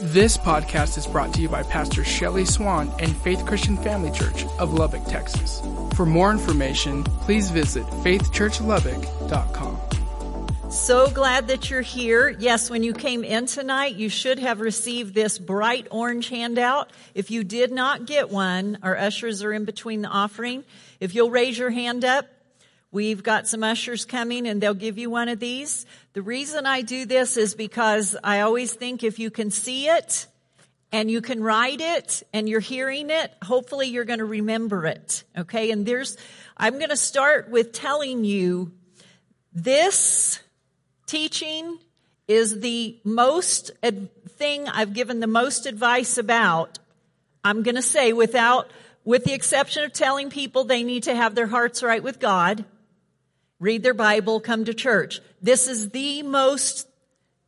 This podcast is brought to you by Pastor Shelly Swann and Faith Christian Family Church of Lubbock, Texas. For more information, please visit faithchurchlubbock.com. So glad that you're here. Yes, when you came in tonight, you should have received this bright orange handout. If you did not get one, our ushers are in between the offering. If you'll raise your hand up, we've got some ushers coming and they'll give you one of these. The reason I do this is because I always think if you can see it and you can write it and you're hearing it, hopefully you're going to remember it. Okay. And there's, I'm going to start with telling you this teaching is the most ad- thing I've given the most advice about. I'm going to say without, with the exception of telling people they need to have their hearts right with God, read their Bible, come to church. This is the most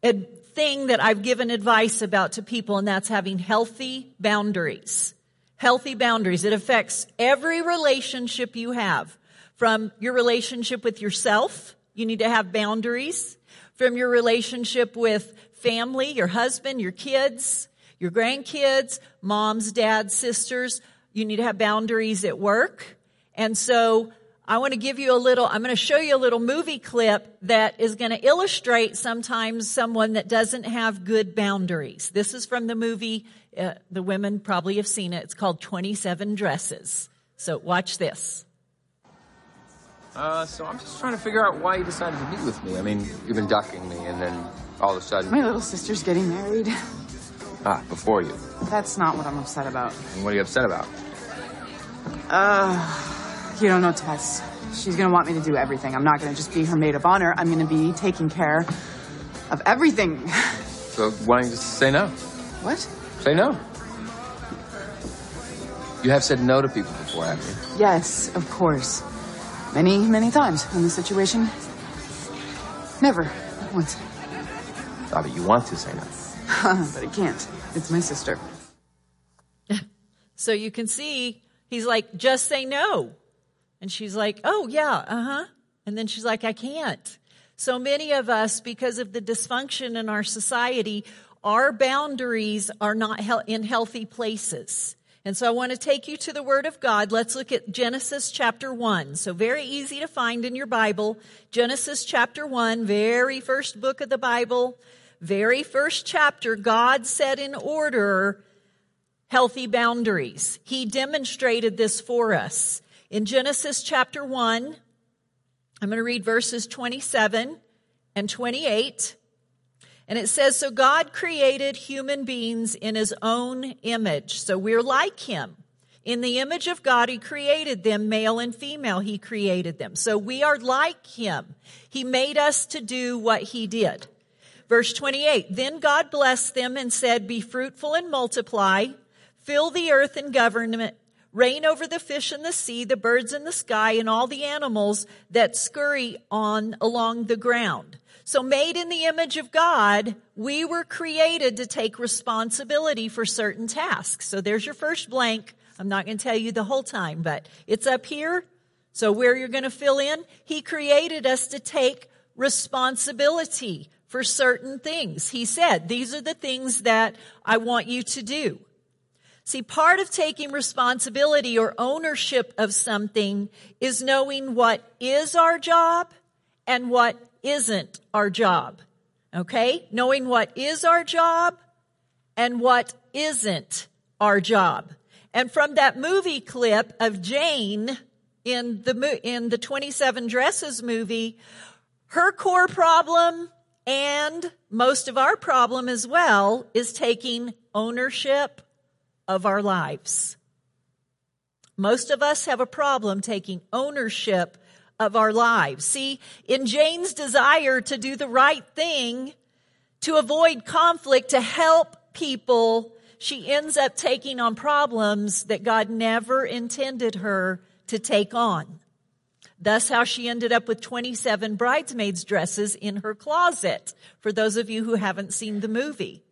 thing that I've given advice about to people, and that's having healthy boundaries. Healthy boundaries. It affects every relationship you have. From your relationship with yourself, you need to have boundaries from your relationship with family, your husband, your kids, your grandkids, moms, dads, sisters. You need to have boundaries at work. And so I want to give you a little, I'm going to show you a little movie clip that is going to illustrate sometimes someone that doesn't have good boundaries. This is from the movie, uh, the women probably have seen it. It's called 27 Dresses. So watch this. Uh, so I'm just trying to figure out why you decided to meet with me. I mean, you've been ducking me, and then all of a sudden. My little sister's getting married. Ah, before you. That's not what I'm upset about. And what are you upset about? Uh, you don't know Tess. She's gonna want me to do everything. I'm not gonna just be her maid of honor. I'm gonna be taking care of everything. So why don't you just say no? What? Say no. You have said no to people before, haven't you? Yes, of course. Many, many times in this situation. Never. Not once. Ah, but you want to say no. but I can't. It's my sister. So you can see he's like, just say no. And she's like, oh yeah, uh huh. And then she's like, I can't. So many of us, because of the dysfunction in our society, our boundaries are not in healthy places. And so I want to take you to the Word of God. Let's look at Genesis chapter 1. So very easy to find in your Bible. Genesis chapter 1, very first book of the Bible, very first chapter, God set in order healthy boundaries. He demonstrated this for us. In Genesis chapter 1, I'm going to read verses 27 and 28. And it says, So God created human beings in his own image. So we're like him. In the image of God, he created them, male and female, he created them. So we are like him. He made us to do what he did. Verse 28, Then God blessed them and said, Be fruitful and multiply, fill the earth and government, reign over the fish in the sea, the birds in the sky, and all the animals that scurry on along the ground. So made in the image of God, we were created to take responsibility for certain tasks. So there's your first blank. I'm not going to tell you the whole time, but it's up here. So where you're going to fill in, He created us to take responsibility for certain things. He said, these are the things that I want you to do. See, part of taking responsibility or ownership of something is knowing what is our job and what isn't our job. Okay? Knowing what is our job and what isn't our job. And from that movie clip of Jane in the, in the 27 Dresses movie, her core problem and most of our problem as well is taking ownership of our lives. Most of us have a problem taking ownership of our lives. See, in Jane's desire to do the right thing, to avoid conflict, to help people, she ends up taking on problems that God never intended her to take on. Thus how she ended up with 27 bridesmaids dresses in her closet, for those of you who haven't seen the movie.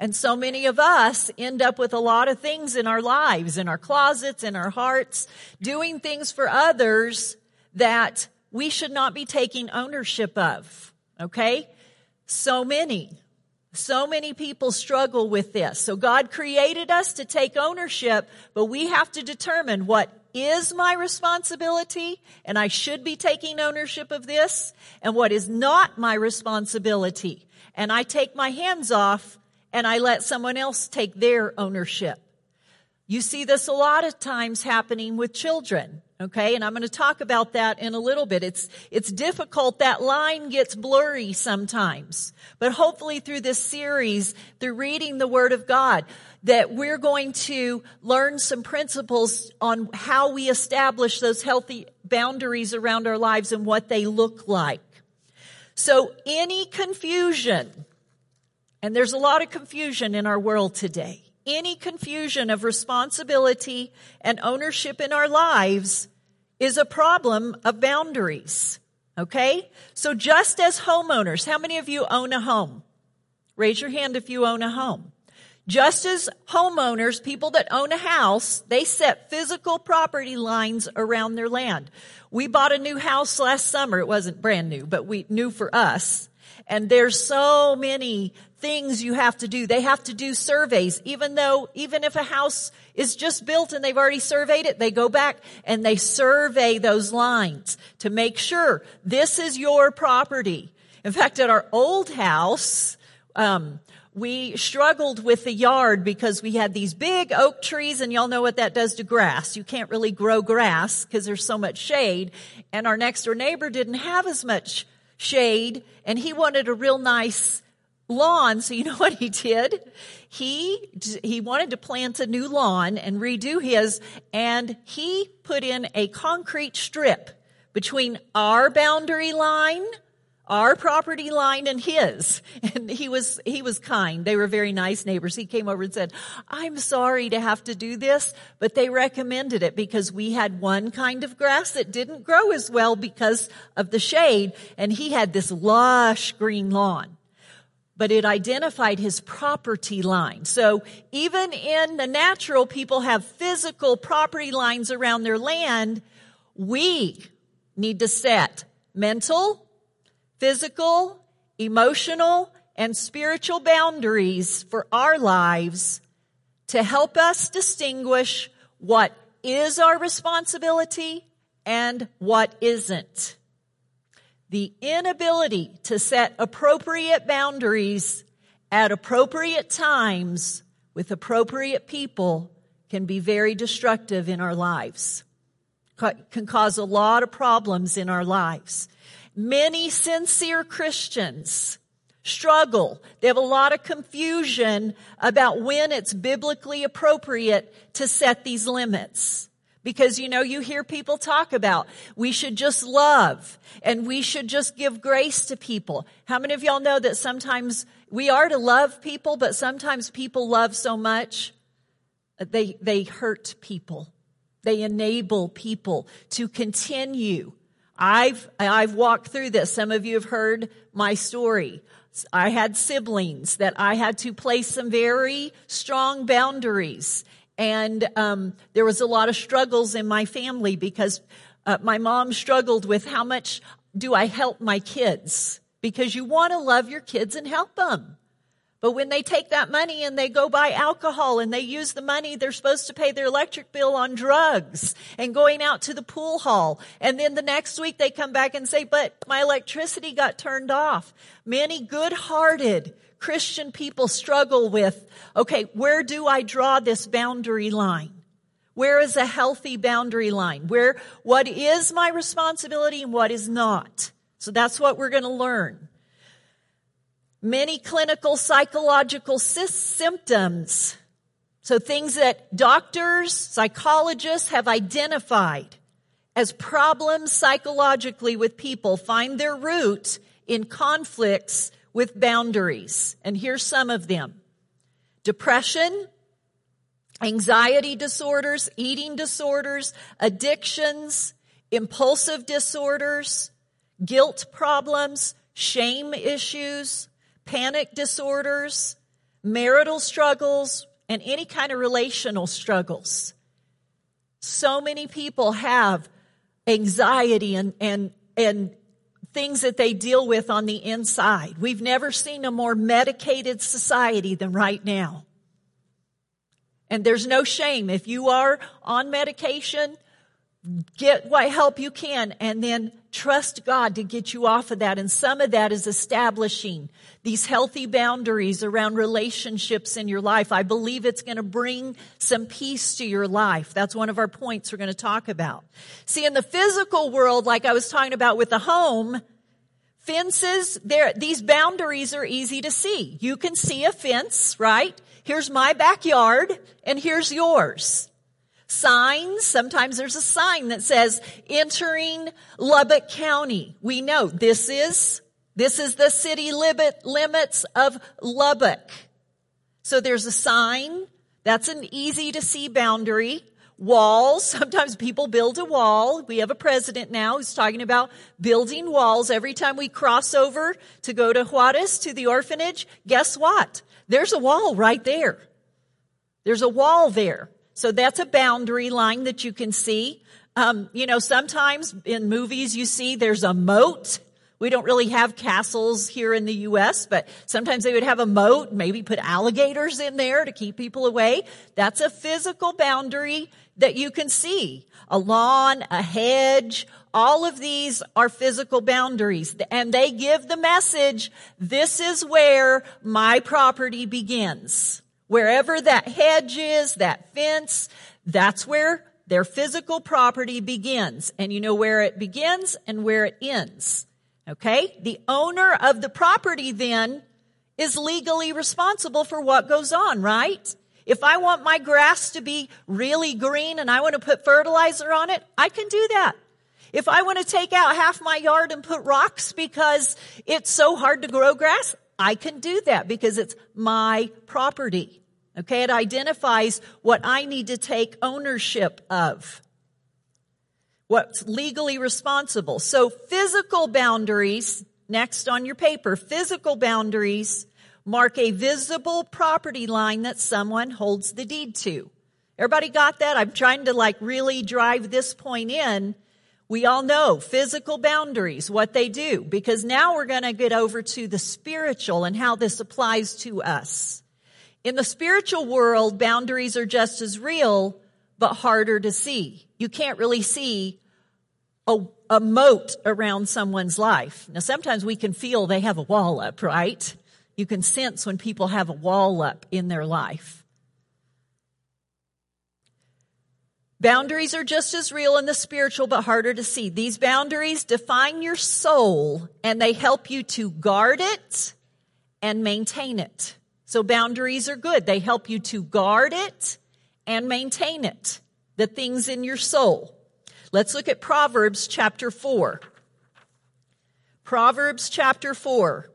And so many of us end up with a lot of things in our lives, in our closets, in our hearts, doing things for others that we should not be taking ownership of. Okay? So many. So many people struggle with this. So God created us to take ownership, but we have to determine what is my responsibility and I should be taking ownership of this and what is not my responsibility. And I take my hands off and I let someone else take their ownership. You see this a lot of times happening with children. Okay. And I'm going to talk about that in a little bit. It's, it's difficult. That line gets blurry sometimes, but hopefully through this series, through reading the word of God, that we're going to learn some principles on how we establish those healthy boundaries around our lives and what they look like. So any confusion, and there's a lot of confusion in our world today any confusion of responsibility and ownership in our lives is a problem of boundaries. Okay? So just as homeowners, how many of you own a home? Raise your hand if you own a home. Just as homeowners, people that own a house, they set physical property lines around their land. We bought a new house last summer. It wasn't brand new, but we new for us. And there's so many things you have to do. They have to do surveys, even though, even if a house is just built and they've already surveyed it, they go back and they survey those lines to make sure this is your property. In fact, at our old house, um, we struggled with the yard because we had these big oak trees and y'all know what that does to grass. You can't really grow grass because there's so much shade. And our next door neighbor didn't have as much shade and he wanted a real nice lawn. So you know what he did? He, he wanted to plant a new lawn and redo his and he put in a concrete strip between our boundary line, our property line and his. And he was, he was kind. They were very nice neighbors. He came over and said, I'm sorry to have to do this, but they recommended it because we had one kind of grass that didn't grow as well because of the shade. And he had this lush green lawn but it identified his property line. So even in the natural, people have physical property lines around their land. We need to set mental, physical, emotional, and spiritual boundaries for our lives to help us distinguish what is our responsibility and what isn't. The inability to set appropriate boundaries at appropriate times with appropriate people can be very destructive in our lives. Can cause a lot of problems in our lives. Many sincere Christians struggle. They have a lot of confusion about when it's biblically appropriate to set these limits. Because, you know, you hear people talk about we should just love and we should just give grace to people. How many of y'all know that sometimes we are to love people, but sometimes people love so much uh, they, they hurt people. They enable people to continue. I've, I've walked through this. Some of you have heard my story. I had siblings that I had to place some very strong boundaries and um, there was a lot of struggles in my family because uh, my mom struggled with how much do I help my kids? Because you want to love your kids and help them. But when they take that money and they go buy alcohol and they use the money, they're supposed to pay their electric bill on drugs and going out to the pool hall. And then the next week they come back and say, but my electricity got turned off. Many good-hearted Christian people struggle with, okay, where do I draw this boundary line? Where is a healthy boundary line? Where, what is my responsibility and what is not? So that's what we're going to learn. Many clinical psychological symptoms. So things that doctors, psychologists have identified as problems psychologically with people find their root in conflicts with boundaries. And here's some of them. Depression, anxiety disorders, eating disorders, addictions, impulsive disorders, guilt problems, shame issues, panic disorders, marital struggles, and any kind of relational struggles. So many people have anxiety and, and, and things that they deal with on the inside. We've never seen a more medicated society than right now. And there's no shame. If you are on medication, get what help you can and then trust God to get you off of that. And some of that is establishing these healthy boundaries around relationships in your life. I believe it's going to bring some peace to your life. That's one of our points we're going to talk about. See, in the physical world, like I was talking about with the home, fences, there, these boundaries are easy to see. You can see a fence, right? Here's my backyard and here's yours. Signs, sometimes there's a sign that says entering Lubbock County. We know this is, this is the city limit, limits of Lubbock. So there's a sign. That's an easy to see boundary. Walls. Sometimes people build a wall. We have a president now who's talking about building walls. Every time we cross over to go to Juarez to the orphanage, guess what? There's a wall right there. There's a wall there. So that's a boundary line that you can see. Um, you know, sometimes in movies you see there's a moat. We don't really have castles here in the U.S., but sometimes they would have a moat, maybe put alligators in there to keep people away. That's a physical boundary that you can see. A lawn, a hedge, all of these are physical boundaries and they give the message, this is where my property begins. Wherever that hedge is, that fence, that's where their physical property begins. And you know where it begins and where it ends. Okay? The owner of the property then is legally responsible for what goes on, right? If I want my grass to be really green and I want to put fertilizer on it, I can do that. If I want to take out half my yard and put rocks because it's so hard to grow grass, I can do that because it's my property. Okay, it identifies what I need to take ownership of. What's legally responsible. So physical boundaries, next on your paper, physical boundaries mark a visible property line that someone holds the deed to. Everybody got that? I'm trying to like really drive this point in. We all know physical boundaries, what they do, because now we're going to get over to the spiritual and how this applies to us. In the spiritual world, boundaries are just as real, but harder to see. You can't really see a, a, moat around someone's life. Now, sometimes we can feel they have a wall up, right? You can sense when people have a wall up in their life. Boundaries are just as real in the spiritual, but harder to see. These boundaries define your soul and they help you to guard it and maintain it. So boundaries are good. They help you to guard it and maintain it. The things in your soul. Let's look at Proverbs chapter 4. Proverbs chapter 4.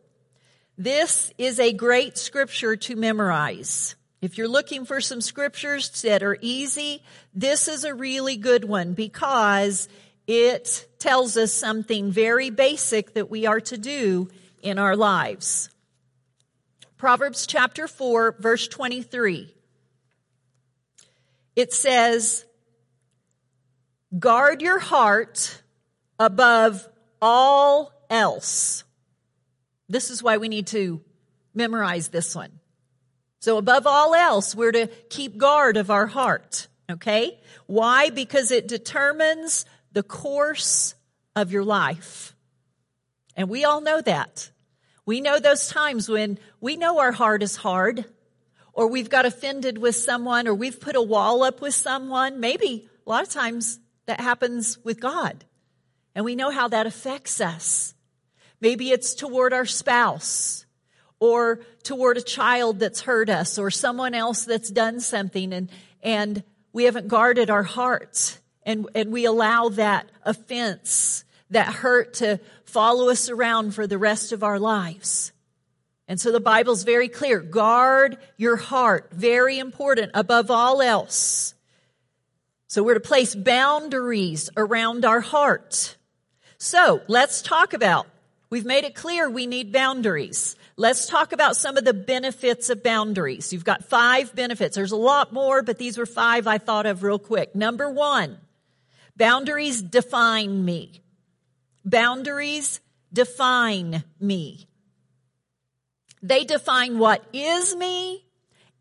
This is a great scripture to memorize. If you're looking for some scriptures that are easy, this is a really good one because it tells us something very basic that we are to do in our lives. Proverbs chapter 4, verse 23. It says, guard your heart above all else. This is why we need to memorize this one. So above all else, we're to keep guard of our heart. Okay? Why? Because it determines the course of your life. And we all know that. We know those times when we know our heart is hard, or we've got offended with someone, or we've put a wall up with someone. Maybe a lot of times that happens with God. And we know how that affects us. Maybe it's toward our spouse or toward a child that's hurt us or someone else that's done something and, and we haven't guarded our hearts and, and we allow that offense that hurt to follow us around for the rest of our lives. And so the Bible's very clear. Guard your heart. Very important above all else. So we're to place boundaries around our heart. So let's talk about, we've made it clear we need boundaries. Let's talk about some of the benefits of boundaries. You've got five benefits. There's a lot more, but these were five I thought of real quick. Number one, boundaries define me. Boundaries define me. They define what is me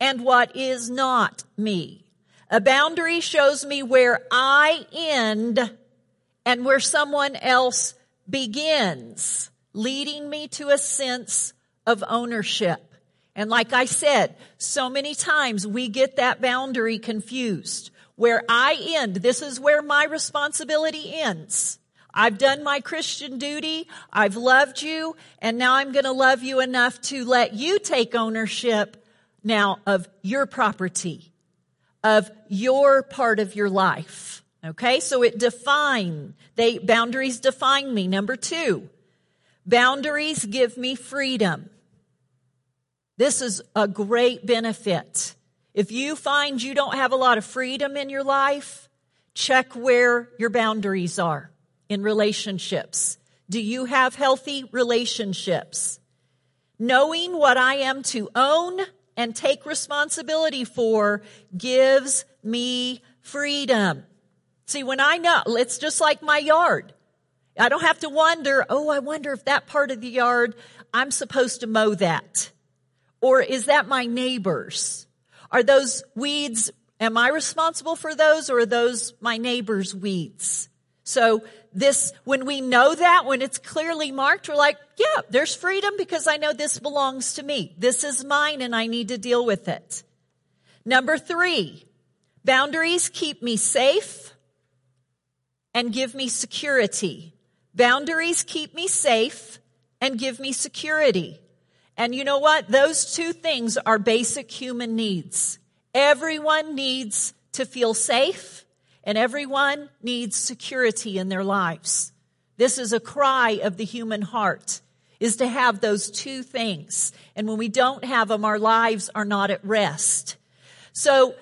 and what is not me. A boundary shows me where I end and where someone else begins, leading me to a sense of ownership. And like I said, so many times we get that boundary confused. Where I end, this is where my responsibility ends. I've done my Christian duty. I've loved you. And now I'm going to love you enough to let you take ownership now of your property, of your part of your life. Okay. So it define, they, boundaries define me. Number two, boundaries give me freedom. This is a great benefit. If you find you don't have a lot of freedom in your life, check where your boundaries are in relationships. Do you have healthy relationships? Knowing what I am to own and take responsibility for gives me freedom. See, when I know, it's just like my yard. I don't have to wonder, oh, I wonder if that part of the yard, I'm supposed to mow that. Or is that my neighbor's? Are those weeds, am I responsible for those or are those my neighbor's weeds? So this, when we know that, when it's clearly marked, we're like, yeah, there's freedom because I know this belongs to me. This is mine and I need to deal with it. Number three, boundaries keep me safe and give me security. Boundaries keep me safe and give me security. And you know what? Those two things are basic human needs. Everyone needs to feel safe and everyone needs security in their lives. This is a cry of the human heart is to have those two things. And when we don't have them, our lives are not at rest. So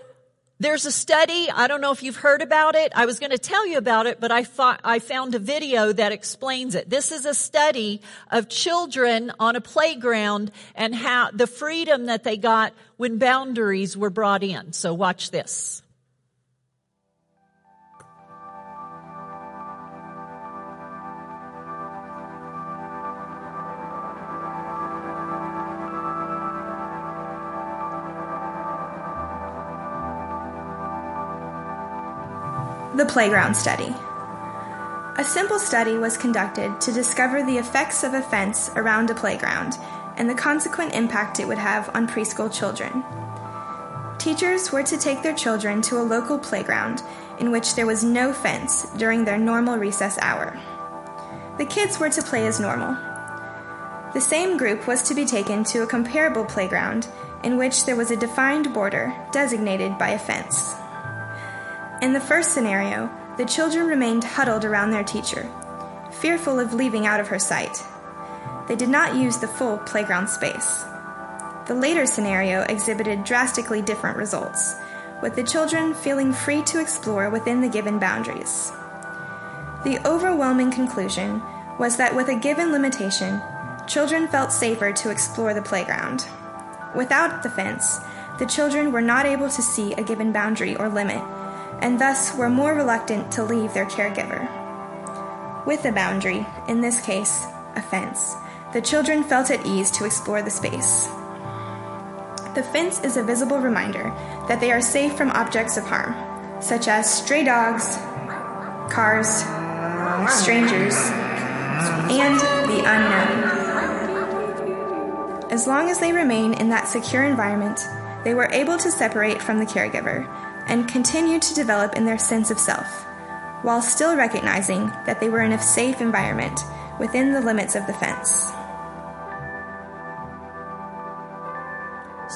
there's a study. I don't know if you've heard about it. I was going to tell you about it, but I thought I found a video that explains it. This is a study of children on a playground and how the freedom that they got when boundaries were brought in. So watch this. The Playground Study. A simple study was conducted to discover the effects of a fence around a playground and the consequent impact it would have on preschool children. Teachers were to take their children to a local playground in which there was no fence during their normal recess hour. The kids were to play as normal. The same group was to be taken to a comparable playground in which there was a defined border designated by a fence. In the first scenario, the children remained huddled around their teacher, fearful of leaving out of her sight. They did not use the full playground space. The later scenario exhibited drastically different results, with the children feeling free to explore within the given boundaries. The overwhelming conclusion was that with a given limitation, children felt safer to explore the playground. Without the fence, the children were not able to see a given boundary or limit and thus were more reluctant to leave their caregiver. With a boundary, in this case, a fence, the children felt at ease to explore the space. The fence is a visible reminder that they are safe from objects of harm, such as stray dogs, cars, strangers, and the unknown. As long as they remain in that secure environment, they were able to separate from the caregiver and continue to develop in their sense of self, while still recognizing that they were in a safe environment within the limits of the fence.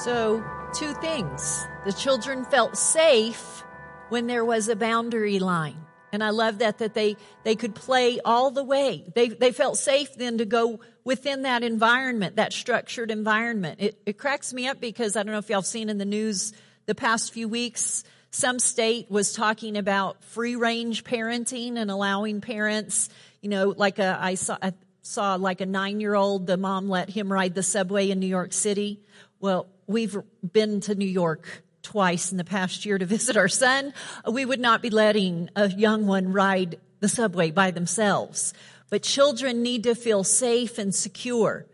So, two things. The children felt safe when there was a boundary line. And I love that, that they, they could play all the way. They, they felt safe then to go within that environment, that structured environment. It, it cracks me up because I don't know if y'all have seen in the news the past few weeks, some state was talking about free range parenting and allowing parents, you know, like a, I saw, I saw like a nine year old, the mom let him ride the subway in New York City. Well, we've been to New York twice in the past year to visit our son. We would not be letting a young one ride the subway by themselves. But children need to feel safe and secure.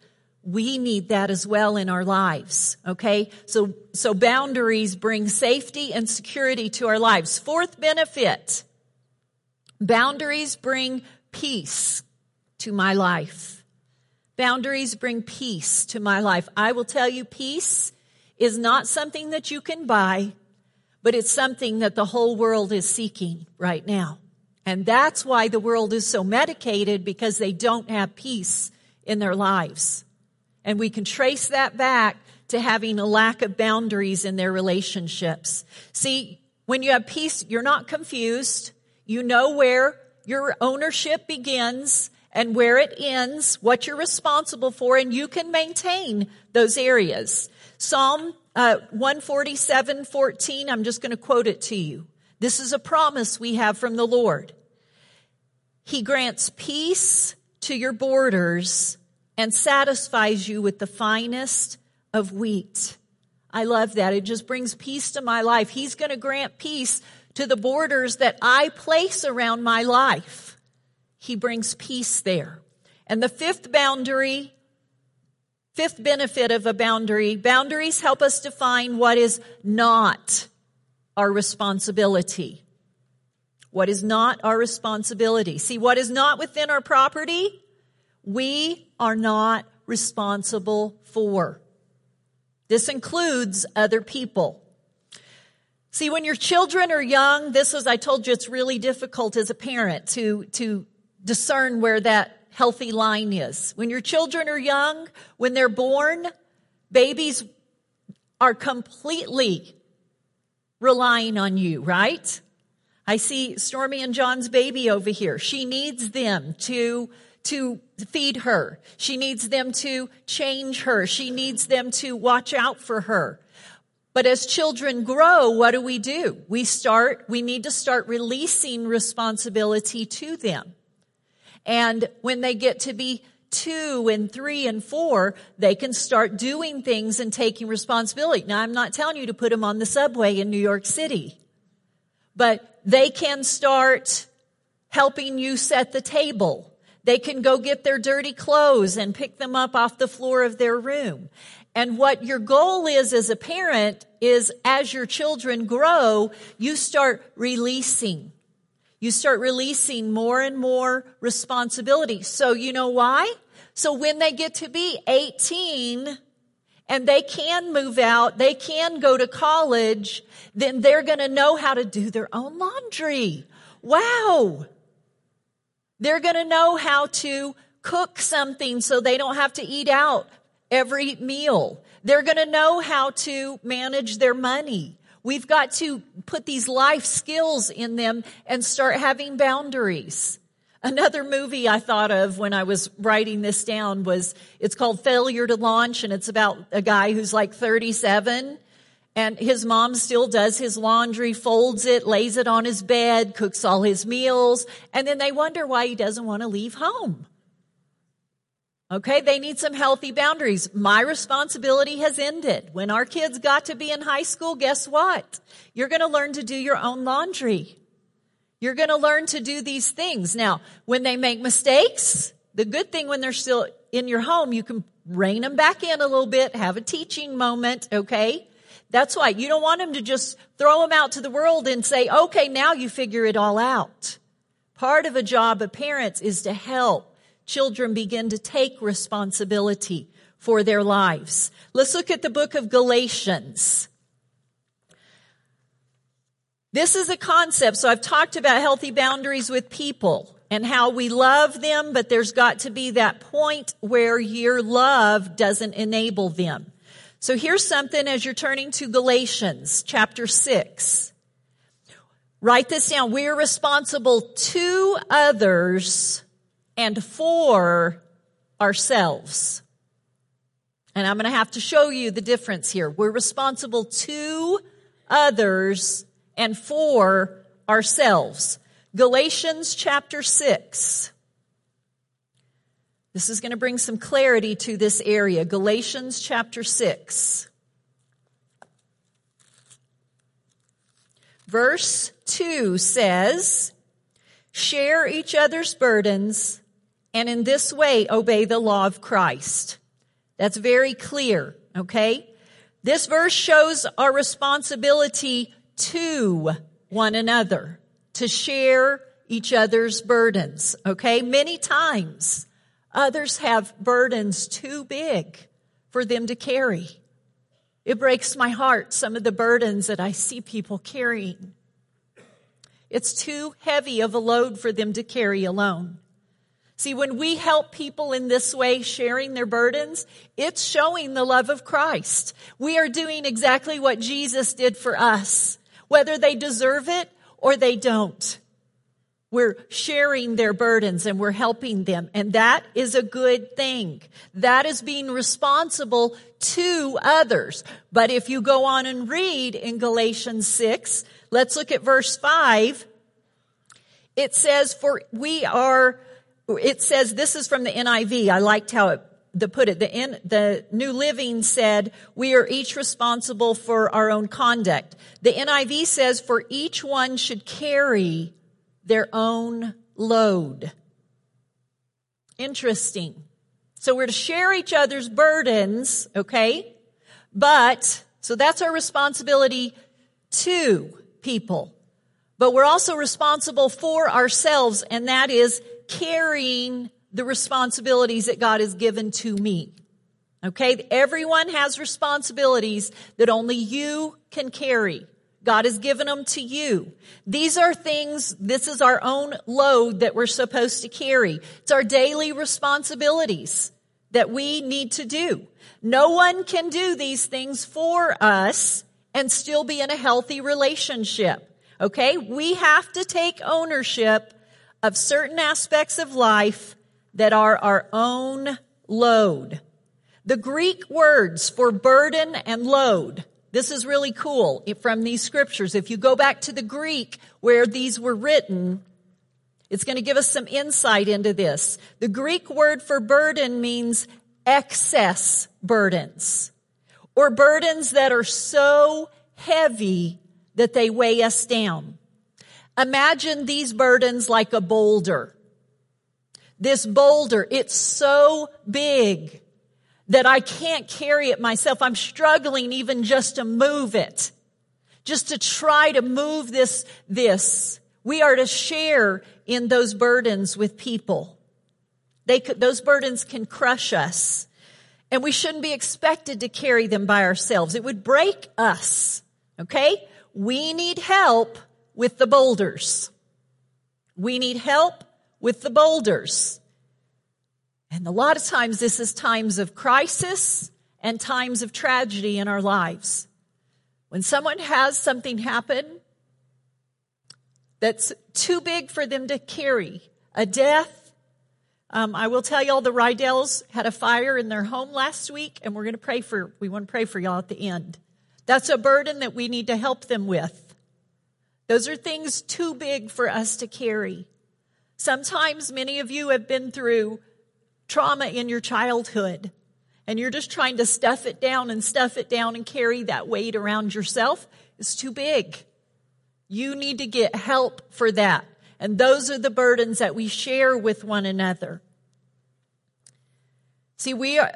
We need that as well in our lives. Okay. So, so boundaries bring safety and security to our lives. Fourth benefit. Boundaries bring peace to my life. Boundaries bring peace to my life. I will tell you peace is not something that you can buy, but it's something that the whole world is seeking right now. And that's why the world is so medicated because they don't have peace in their lives. And we can trace that back to having a lack of boundaries in their relationships. See, when you have peace, you're not confused. You know where your ownership begins and where it ends, what you're responsible for, and you can maintain those areas. Psalm uh, 147, 14, I'm just going to quote it to you. This is a promise we have from the Lord. He grants peace to your borders and satisfies you with the finest of wheat. I love that. It just brings peace to my life. He's going to grant peace to the borders that I place around my life. He brings peace there. And the fifth boundary, fifth benefit of a boundary, boundaries help us define what is not our responsibility. What is not our responsibility. See, what is not within our property, we are not responsible for. This includes other people. See, when your children are young, this is, I told you, it's really difficult as a parent to, to discern where that healthy line is. When your children are young, when they're born, babies are completely relying on you, right? I see Stormy and John's baby over here. She needs them to, to feed her. She needs them to change her. She needs them to watch out for her. But as children grow, what do we do? We start, we need to start releasing responsibility to them. And when they get to be two and three and four, they can start doing things and taking responsibility. Now, I'm not telling you to put them on the subway in New York City, but they can start helping you set the table. They can go get their dirty clothes and pick them up off the floor of their room. And what your goal is as a parent is as your children grow, you start releasing. You start releasing more and more responsibility. So you know why? So when they get to be 18 and they can move out, they can go to college, then they're going to know how to do their own laundry. Wow. They're going to know how to cook something so they don't have to eat out every meal. They're going to know how to manage their money. We've got to put these life skills in them and start having boundaries. Another movie I thought of when I was writing this down was, it's called Failure to Launch and it's about a guy who's like 37 and his mom still does his laundry, folds it, lays it on his bed, cooks all his meals, and then they wonder why he doesn't want to leave home. Okay, they need some healthy boundaries. My responsibility has ended. When our kids got to be in high school, guess what? You're going to learn to do your own laundry. You're going to learn to do these things. Now, when they make mistakes, the good thing when they're still in your home, you can rein them back in a little bit, have a teaching moment, okay? That's why you don't want them to just throw them out to the world and say, okay, now you figure it all out. Part of a job of parents is to help children begin to take responsibility for their lives. Let's look at the book of Galatians. This is a concept. So I've talked about healthy boundaries with people and how we love them, but there's got to be that point where your love doesn't enable them. So here's something as you're turning to Galatians chapter six. Write this down. We are responsible to others and for ourselves. And I'm going to have to show you the difference here. We're responsible to others and for ourselves. Galatians chapter 6. This is going to bring some clarity to this area. Galatians chapter 6. Verse 2 says, Share each other's burdens and in this way obey the law of Christ. That's very clear, okay? This verse shows our responsibility to one another, to share each other's burdens, okay? Many times others have burdens too big for them to carry. It breaks my heart, some of the burdens that I see people carrying. It's too heavy of a load for them to carry alone. See, when we help people in this way, sharing their burdens, it's showing the love of Christ. We are doing exactly what Jesus did for us, whether they deserve it or they don't. We're sharing their burdens and we're helping them. And that is a good thing. That is being responsible to others. But if you go on and read in Galatians 6, let's look at verse 5. It says, for we are, it says, this is from the NIV. I liked how it the put it. The, in, the New Living said, we are each responsible for our own conduct. The NIV says, for each one should carry their own load. Interesting. So we're to share each other's burdens, okay? But, so that's our responsibility to people. But we're also responsible for ourselves, and that is carrying the responsibilities that God has given to me. Okay? Everyone has responsibilities that only you can carry. God has given them to you. These are things, this is our own load that we're supposed to carry. It's our daily responsibilities that we need to do. No one can do these things for us and still be in a healthy relationship. Okay? We have to take ownership of certain aspects of life that are our own load. The Greek words for burden and load this is really cool from these scriptures. If you go back to the Greek where these were written, it's going to give us some insight into this. The Greek word for burden means excess burdens or burdens that are so heavy that they weigh us down. Imagine these burdens like a boulder. This boulder, it's so big that I can't carry it myself. I'm struggling even just to move it, just to try to move this, this. We are to share in those burdens with people. They could, those burdens can crush us and we shouldn't be expected to carry them by ourselves. It would break us. Okay? We need help with the boulders. We need help with the boulders. And a lot of times this is times of crisis and times of tragedy in our lives. When someone has something happen that's too big for them to carry, a death. Um, I will tell y'all the Rydells had a fire in their home last week and we're going to pray for, we want to pray for y'all at the end. That's a burden that we need to help them with. Those are things too big for us to carry. Sometimes many of you have been through trauma in your childhood and you're just trying to stuff it down and stuff it down and carry that weight around yourself, it's too big. You need to get help for that. And those are the burdens that we share with one another. See, we are,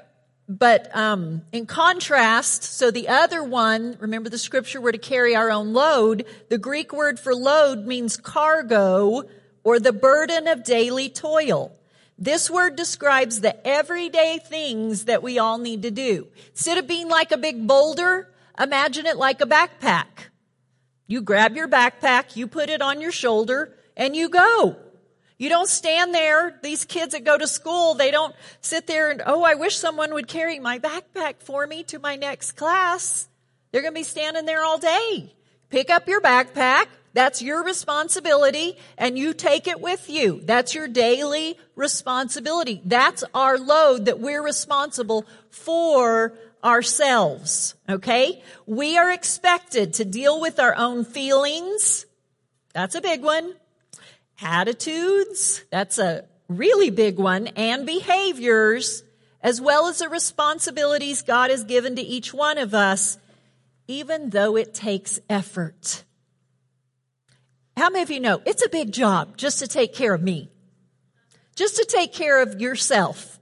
but um, in contrast, so the other one, remember the scripture, we're to carry our own load. The Greek word for load means cargo or the burden of daily toil. This word describes the everyday things that we all need to do. Instead of being like a big boulder, imagine it like a backpack. You grab your backpack, you put it on your shoulder, and you go. You don't stand there. These kids that go to school, they don't sit there and, oh, I wish someone would carry my backpack for me to my next class. They're going to be standing there all day. Pick up your backpack, that's your responsibility and you take it with you. That's your daily responsibility. That's our load that we're responsible for ourselves. Okay? We are expected to deal with our own feelings. That's a big one. Attitudes. That's a really big one. And behaviors, as well as the responsibilities God has given to each one of us, even though it takes effort. How many of you know it's a big job just to take care of me? just to take care of yourself.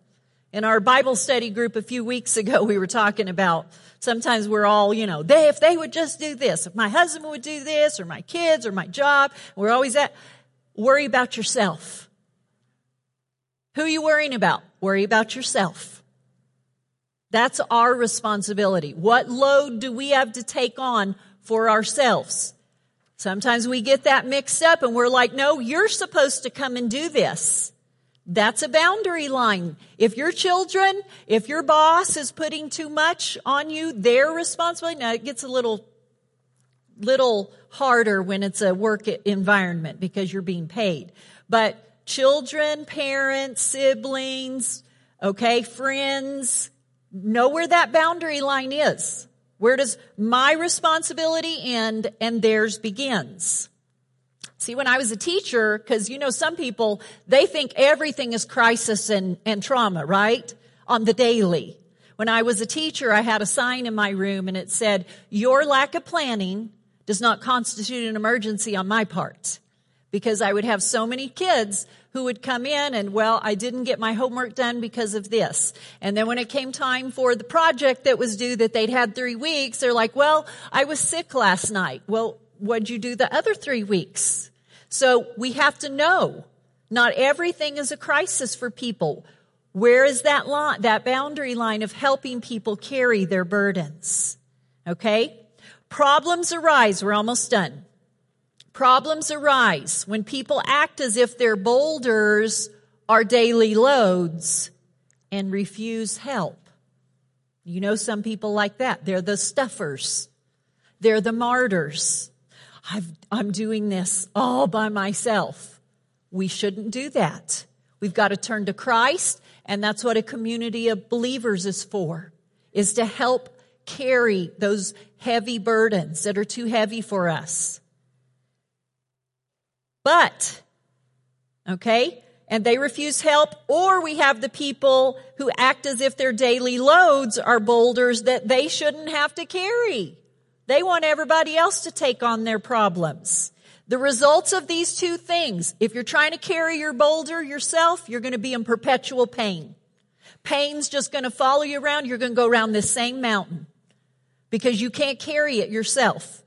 In our Bible study group a few weeks ago, we were talking about sometimes we're all, you know, they, if they would just do this, if my husband would do this, or my kids, or my job, we're always at, worry about yourself. Who are you worrying about? Worry about yourself. That's our responsibility. What load do we have to take on for ourselves? Sometimes we get that mixed up and we're like, no, you're supposed to come and do this. That's a boundary line. If your children, if your boss is putting too much on you, their responsibility. Now it gets a little, little harder when it's a work environment because you're being paid. But children, parents, siblings, okay, friends, know where that boundary line is. Where does my responsibility end and theirs begins? See, when I was a teacher, because you know, some people, they think everything is crisis and, and trauma, right? On the daily. When I was a teacher, I had a sign in my room and it said, your lack of planning does not constitute an emergency on my part. Because I would have so many kids who would come in and, well, I didn't get my homework done because of this. And then when it came time for the project that was due that they'd had three weeks, they're like, well, I was sick last night. Well, what'd you do the other three weeks? So we have to know not everything is a crisis for people. Where is that line, that boundary line of helping people carry their burdens? Okay? Problems arise. We're almost done. Problems arise when people act as if their boulders are daily loads and refuse help. You know some people like that. They're the stuffers. They're the martyrs. i am doing this all by myself. We shouldn't do that. We've got to turn to Christ, and that's what a community of believers is for, is to help carry those heavy burdens that are too heavy for us. But, okay, and they refuse help, or we have the people who act as if their daily loads are boulders that they shouldn't have to carry. They want everybody else to take on their problems. The results of these two things, if you're trying to carry your boulder yourself, you're going to be in perpetual pain. Pain's just going to follow you around. You're going to go around this same mountain because you can't carry it yourself.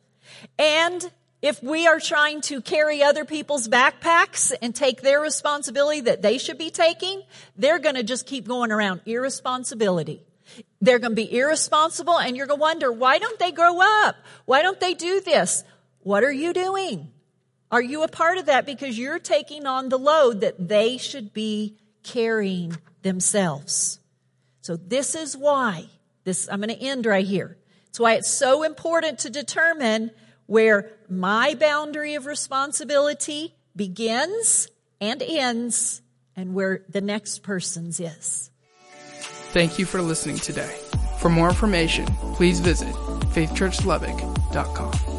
And if we are trying to carry other people's backpacks and take their responsibility that they should be taking, they're going to just keep going around irresponsibility. They're going to be irresponsible and you're going to wonder, why don't they grow up? Why don't they do this? What are you doing? Are you a part of that because you're taking on the load that they should be carrying themselves? So this is why this, I'm going to end right here. It's why it's so important to determine where my boundary of responsibility begins and ends and where the next person's is. Thank you for listening today. For more information, please visit faithchurchlubbock.com.